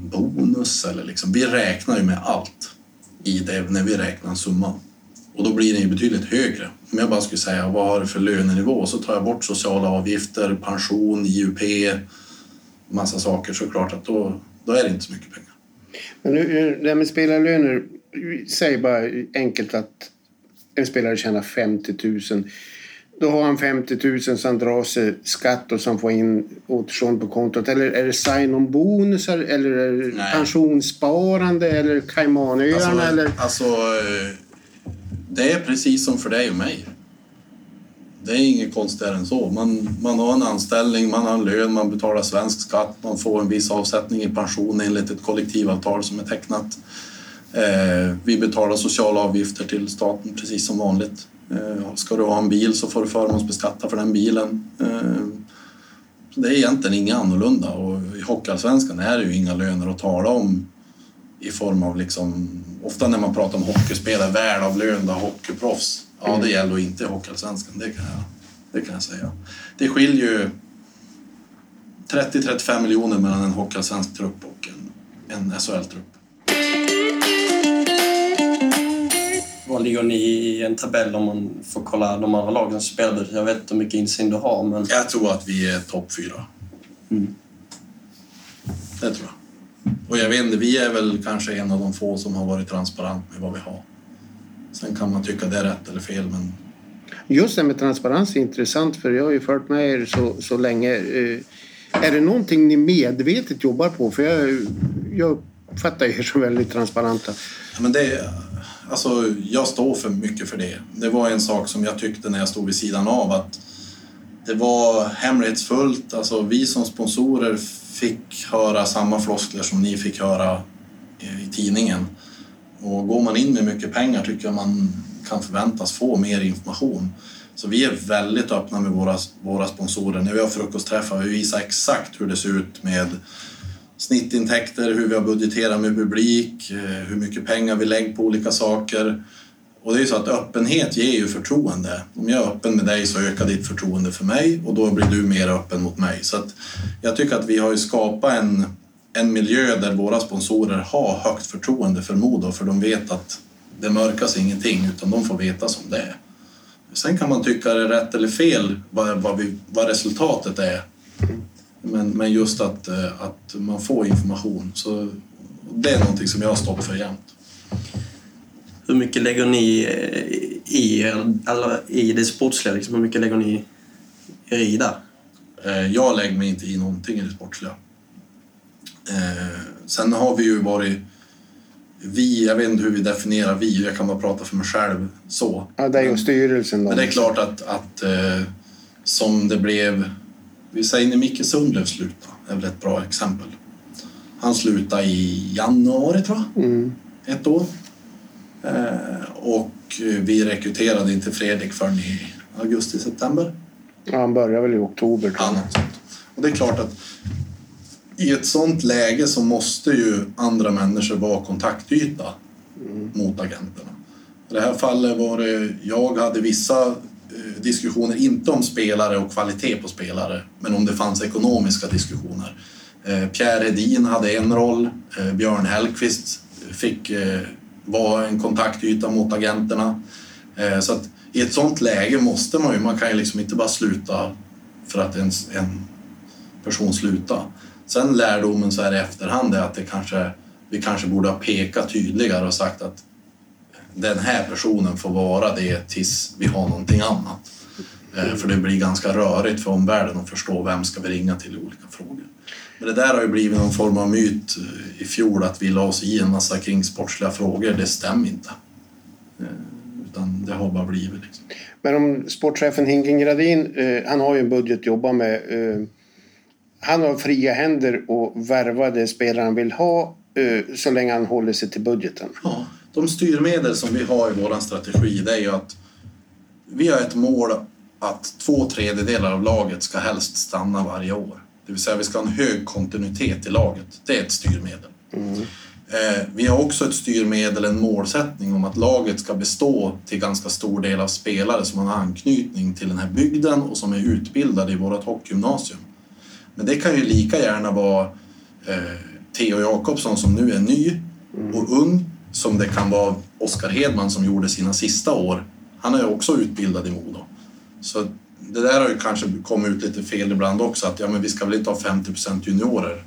bonus. Eller liksom. Vi räknar ju med allt i det när vi räknar summan. Och då blir den ju betydligt högre. Om jag bara skulle säga vad har du för lönenivå så tar jag bort sociala avgifter, pension, IUP, massa saker så klart att då, då är det inte så mycket pengar. Men nu, det här med spelarlöner, säg bara enkelt att en spelare tjänar 50 000. Då har han 50 000 så han drar sig skatt och han får in återstående på kontot. Eller är det sign-on-bonusar eller är det Nej. pensionssparande eller Caymanöarna? Alltså, eller? alltså, det är precis som för dig och mig. Det är inget konstigare än så. Man, man har en anställning, man har en lön, man betalar svensk skatt, man får en viss avsättning i pension enligt ett kollektivavtal som är tecknat. Eh, vi betalar sociala avgifter till staten precis som vanligt. Eh, ska du ha en bil så får du förmånsbeskatta för den bilen. Eh, det är egentligen inget annorlunda och i Hockeyallsvenskan är det ju inga löner att tala om i form av liksom, ofta när man pratar om hockeyspelare, välavlönade hockeyproffs. Ja, det mm. gäller inte i Hockeyallsvenskan, det kan jag, det kan jag säga. Det skiljer ju 30-35 miljoner mellan en hockeyallsvensk trupp och en, en SHL-trupp. Var ligger ni i en tabell om man får kolla de andra lagens spelbud? Jag vet inte hur mycket insyn du har, men... Jag tror att vi är topp fyra. Mm. Det tror jag. Och jag vet inte, vi är väl kanske en av de få som har varit transparent med vad vi har. Sen kan man tycka det är rätt eller fel, men... Just det med transparens är intressant, för jag har ju följt med er så, så länge. Eh, är det någonting ni medvetet jobbar på? För jag, jag uppfattar er som väldigt transparenta. Ja, men det, alltså, jag står för mycket för det. Det var en sak som jag tyckte när jag stod vid sidan av att det var hemlighetsfullt. Alltså, vi som sponsorer fick höra samma floskler som ni fick höra i tidningen. Och går man in med mycket pengar tycker jag man kan förväntas få mer information. Så vi är väldigt öppna med våra, våra sponsorer. När vi har frukostträffar vi visar exakt hur det ser ut med snittintäkter, hur vi har budgeterat med publik, eh, hur mycket pengar vi lägger på olika saker. Och det är ju så att öppenhet ger ju förtroende. Om jag är öppen med dig så ökar ditt förtroende för mig och då blir du mer öppen mot mig. Så att jag tycker att vi har ju skapat en, en miljö där våra sponsorer har högt förtroende för Modo för de vet att det mörkas ingenting utan de får veta som det är. Sen kan man tycka det är rätt eller fel vad, vad, vi, vad resultatet är. Men, men just att, eh, att man får information. Så det är någonting som jag har stått för jämt. Hur mycket lägger ni eh, i, eller, i det sportsliga? Liksom, hur mycket lägger ni er i där? Eh, jag lägger mig inte i någonting i det sportsliga. Sen har vi ju varit vi, jag vet inte hur vi definierar vi, jag kan bara prata för mig själv så. Ja, det är ju styrelsen då. Men det är klart att, att som det blev vi säger när Micke Sundlöv slutade, är väl ett bra exempel. Han slutade i januari tror jag, mm. ett år. Eh, och vi rekryterade inte Fredrik förrän i augusti, september. Ja, han började väl i oktober. Ja, Och det är klart att i ett sånt läge så måste ju andra människor vara kontaktyta mm. mot agenterna. I det här fallet var det, jag hade vissa Eh, diskussioner, inte om spelare och kvalitet på spelare, men om det fanns ekonomiska diskussioner. Eh, Pierre Hedin hade en roll, eh, Björn Hellkvist fick vara en kontaktyta mot agenterna. Så att i ett sånt läge måste man ju, man kan ju liksom inte bara sluta för att en, en person slutar. Sen lärdomen så här i efterhand är att det kanske, vi kanske borde ha pekat tydligare och sagt att den här personen får vara det tills vi har någonting annat. Eh, för det blir ganska rörigt för omvärlden att förstå vem ska vi ringa till i olika frågor. Men det där har ju blivit någon form av myt eh, i fjol att vi la oss i en massa kring sportsliga frågor. Det stämmer inte. Eh, utan det har bara blivit. Liksom. Men om sportchefen Hinken Gradin, han har ju en budget att jobba med. Han har fria händer att värva det spelare han vill ha så länge han håller sig till budgeten. Ja de styrmedel som vi har i vår strategi det är ju att vi har ett mål att två tredjedelar av laget ska helst stanna varje år. Det vill säga vi ska ha en hög kontinuitet i laget. Det är ett styrmedel. Mm. Eh, vi har också ett styrmedel, en målsättning om att laget ska bestå till ganska stor del av spelare som har anknytning till den här bygden och som är utbildade i vårt hockeygymnasium. Men det kan ju lika gärna vara eh, Theo Jakobsson som nu är ny och ung som det kan vara Oskar Hedman som gjorde sina sista år. Han är också utbildad i Modo. Så det där har ju kanske kommit ut lite fel ibland också, att ja, men vi ska väl inte ha 50% juniorer.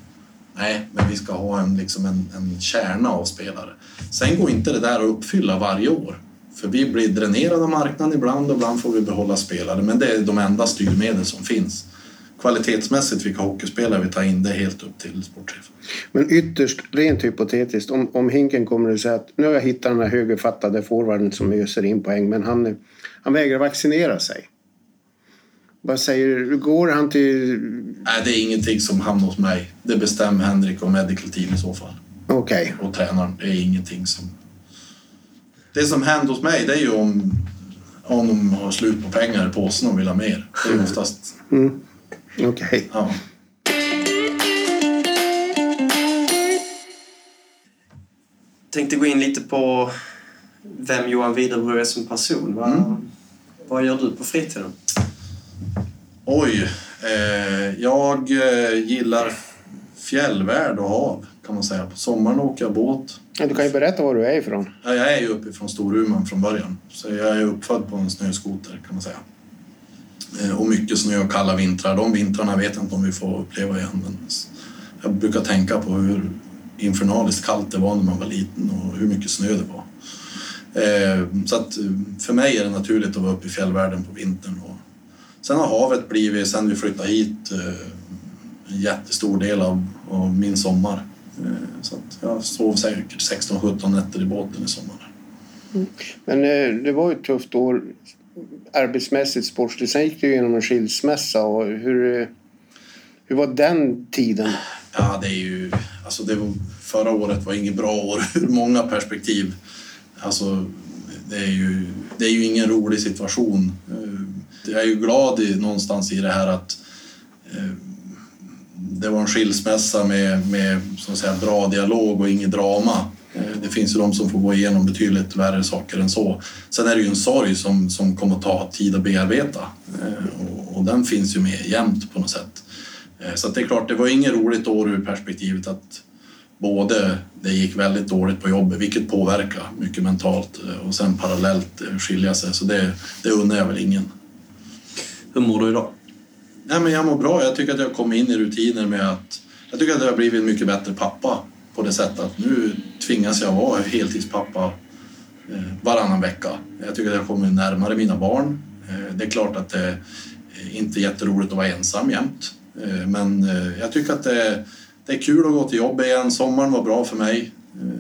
Nej, men vi ska ha en, liksom en, en kärna av spelare. Sen går inte det där att uppfylla varje år. För vi blir dränerade av marknaden ibland och ibland får vi behålla spelare. Men det är de enda styrmedel som finns kvalitetsmässigt vilka hockeyspelare vi tar in, det är helt upp till sportchefen. Men ytterst, rent hypotetiskt, om, om Hinken kommer att säga att nu har jag hittat den här högerfattade forwarden som öser in poäng, men han, han vägrar vaccinera sig. Vad säger du? Går han till... Nej, det är ingenting som hamnar hos mig. Det bestämmer Henrik och Medical Team i så fall. Okej. Och tränaren. Det är ingenting som... Det som händer hos mig det är ju om, om de har slut på pengar i påsen och vill ha mer. Det är oftast... Mm. Okej. Ja. Tänkte gå in lite på vem Johan Widerbro är som person. Vad, vad gör du på fritiden? Oj. Eh, jag eh, gillar fjällvärld och hav kan man säga. På sommaren åker jag båt. Du kan ju berätta var du är ifrån. Ja, Jag är ju uppifrån Storuman från början. Så jag är uppfödd på en snöskoter kan man säga. Eh, och mycket snö och kalla vintrar. De vintrarna vet jag inte om vi får uppleva igen. Men jag brukar tänka på hur infernaliskt kallt det var när man var liten och hur mycket snö det var. Eh, så att eh, för mig är det naturligt att vara uppe i fjällvärlden på vintern. Sen har havet blivit, sen vi flyttade hit, en jättestor del av, av min sommar. Så att jag sov säkert 16-17 nätter i båten i sommar. Mm. Men det var ju ett tufft år arbetsmässigt, sportsligt. Sen gick du igenom en skilsmässa. Och hur, hur var den tiden? Ja, det är ju... Alltså det var, förra året var inget bra år <laughs> ur många perspektiv. Alltså, det är ju, det är ju ingen rolig situation. Eh, jag är ju glad i, någonstans i det här att eh, det var en skilsmässa med, med så att säga, bra dialog och inget drama. Eh, Det finns ju de som får gå igenom betydligt värre saker än så. Sen är det ju en sorg som, som kommer att ta tid att bearbeta Eh, och, och den finns ju med jämt på något sätt. Eh, Så det är klart, det var inget roligt år ur perspektivet att både det gick väldigt dåligt på jobbet, vilket påverkar mycket mentalt, och sen parallellt skilja sig. Så det, det unnar jag väl ingen. Hur mår du idag? Nej, men jag mår bra. Jag tycker att jag kommit in i rutiner med att... Jag tycker att jag har blivit en mycket bättre pappa på det sättet att nu tvingas jag vara heltidspappa eh, varannan vecka. Jag tycker att jag kommer närmare mina barn. Eh, det är klart att det inte är jätteroligt att vara ensam jämt. Eh, men jag tycker att det, är kul att gå till jobbet igen. Sommaren var bra för mig.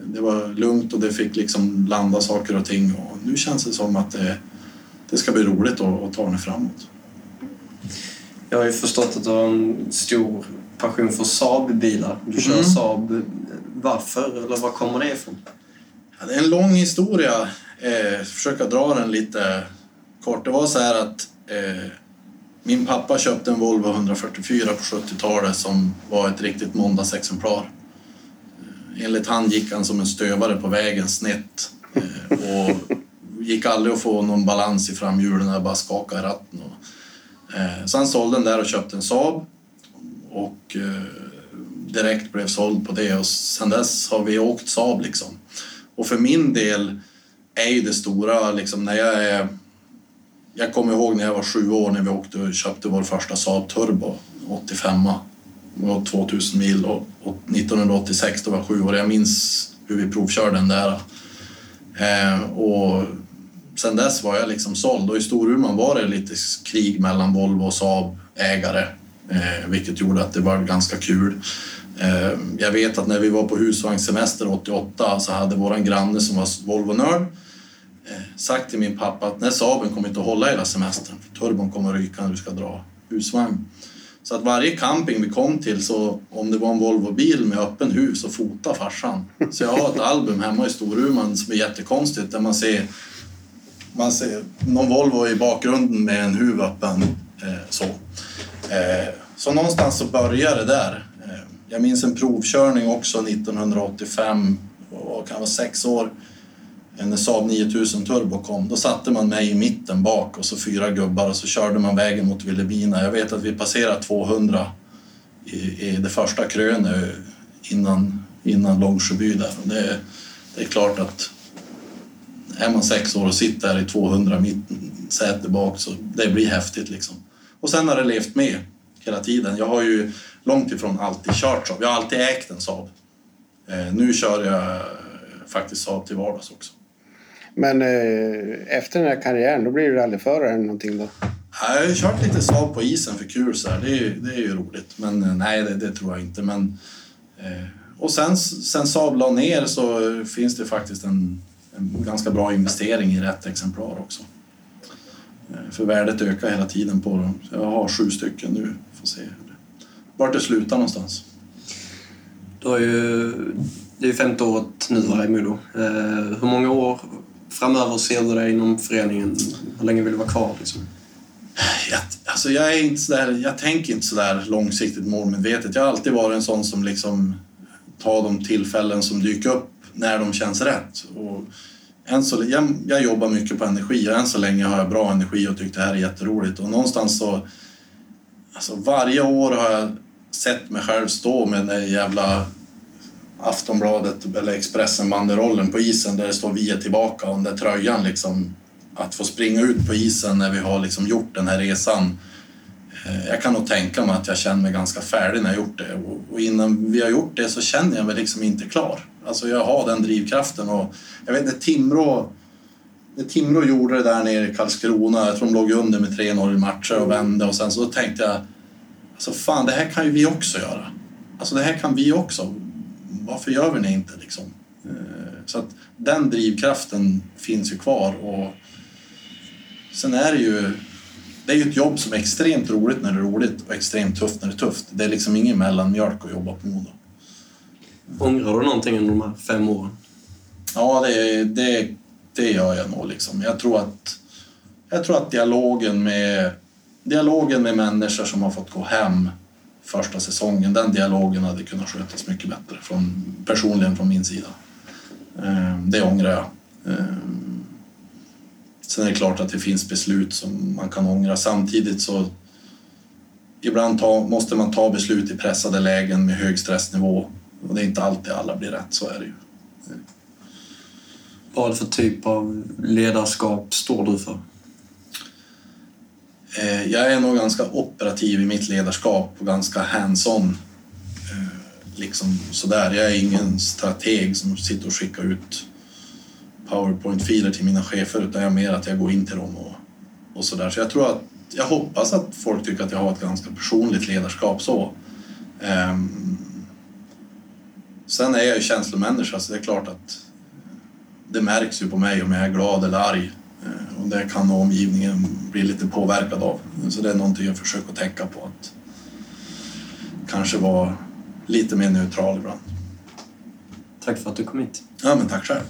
Det var lugnt och det fick liksom landa saker och ting. Och nu känns det som att det, det ska bli roligt att, att ta det framåt. Jag har ju förstått att du har en stor passion för Saab-bilar. Du kör Mm. Saab. Varför? Eller var kommer det ifrån? Ja, det är en lång historia. Eh, försöka dra den lite kort. Det var så här att eh, min pappa köpte en Volvo 144 på 70-talet som var ett riktigt måndagsexemplar. Eh, enligt han gick han som en stövare på vägen snett eh, och gick aldrig att få någon balans i framhjulen, jag bara skakade i ratten. Och, eh, så han sålde den där och köpte en Saab och eh, direkt blev såld på det och sen dess har vi åkt Saab liksom. Och för min del är ju det stora liksom när jag är... Jag kommer ihåg när jag var sju år när vi åkte och köpte vår första Saab Turbo 85 och 2000 mil och, och 1986 då var jag sju år. Jag minns hur vi provkörde den där. Eh, och sen dess var jag liksom såld och i Storuman var det lite krig mellan Volvo och Saab ägare eh, vilket gjorde att det var ganska kul. Eh, jag vet att när vi var på husvagnssemester 88 så hade våran granne som var Volvo-nörd eh, sagt till min pappa att när Saaben kommer inte att hålla hela semestern. För turbon kommer att ryka när du ska dra husvagn. Så att varje camping vi kom till, så om det var en Volvo-bil med öppen huv så fotade farsan. Så jag har ett album hemma i Storuman som är jättekonstigt där man ser, man ser någon Volvo i bakgrunden med en huv öppen. Eh, så. Eh, så någonstans så började det där. Jag minns en provkörning också 1985, och kan vara sex år, när Saab 9000 Turbo kom. Då satte man mig i mitten bak och så fyra gubbar och så körde man vägen mot Vilhelmina. Jag vet att vi passerade 200 i, i det första krönet innan, innan Långsjöby där. Det, det är klart att är man sex år och sitter där i 200 mitten säte bak så det blir häftigt liksom. Och sen har det levt med hela tiden. Jag har ju långt ifrån alltid kört Saab. Jag har alltid ägt en Saab. Eh, nu kör jag faktiskt Saab till vardags också. Men eh, efter den här karriären, då blir du rallyförare eller någonting då? Jag har kört lite Saab på isen för kul så här. Det, är, det är ju roligt. Men eh, nej, det, det tror jag inte. Men, eh, och sen, sen Saab la ner så finns det faktiskt en, en ganska bra investering i rätt exemplar också. Eh, för värdet ökar hela tiden på dem. Jag har sju stycken nu. Får se vart det slutar någonstans. Du har ju, det är femte året nu här i Modo. Eh, hur många år framöver ser du dig inom föreningen? Hur länge vill du vara kvar? Liksom? Jag, alltså jag, är inte så där, jag tänker inte så där långsiktigt målmedvetet. Jag har alltid varit en sån som liksom tar de tillfällen som dyker upp när de känns rätt. Och än så, jag, jag jobbar mycket på energi och än så länge har jag bra energi och tycker det här är jätteroligt. Och någonstans så... Alltså varje år har jag sett mig själv stå med den jävla Aftonbladet eller Expressen-banderollen på isen där det står vi är tillbaka och den där tröjan liksom. Att få springa ut på isen när vi har liksom gjort den här resan. Eh, jag kan nog tänka mig att jag känner mig ganska färdig när jag gjort det och innan vi har gjort det så känner jag mig liksom inte klar. Alltså jag har den drivkraften och jag vet när Timrå när Timrå gjorde det där nere i Karlskrona, jag tror de låg under med 3-0 i matcher och vände och sen så tänkte jag alltså fan det här kan ju vi också göra. Alltså det här kan vi också varför gör vi det inte liksom? Eh, så att den drivkraften finns ju kvar och sen är det ju det är ju ett jobb som är extremt roligt när det är roligt och extremt tufft när det är tufft. Det är liksom ingen mellanmjölk att jobba på Modo. Ångrar du någonting under de här fem åren? Ja, det, det, det gör jag nog. Liksom. Jag, tror att, jag tror att dialogen med, dialogen med människor som har fått gå hem första säsongen. Den dialogen hade kunnat skötas mycket bättre från, personligen från min sida. Eh, det ångrar jag. Eh, sen är det klart att det finns beslut som man kan ångra. Samtidigt så ibland ta, måste man ta beslut i pressade lägen med hög stressnivå och det är inte alltid alla blir rätt, så är det ju. Vad för typ av ledarskap står du för? Eh, jag är nog ganska operativ i mitt ledarskap och ganska hands-on. Eh, liksom sådär. Jag är ingen strateg som sitter och skickar ut powerpoint-filer till mina chefer utan jag är mer att jag går in till dem och, och sådär. Så jag tror att, jag hoppas att folk tycker att jag har ett ganska personligt ledarskap så. Um, sen är jag ju känslomänniska så det är klart att det märks ju på mig om jag är glad eller arg. Eh, och det kan omgivningen bli lite påverkad av. Så det är någonting jag försöker tänka på. Att kanske vara lite mer neutral ibland. Tack för att du kom hit. Ja, men tack själv.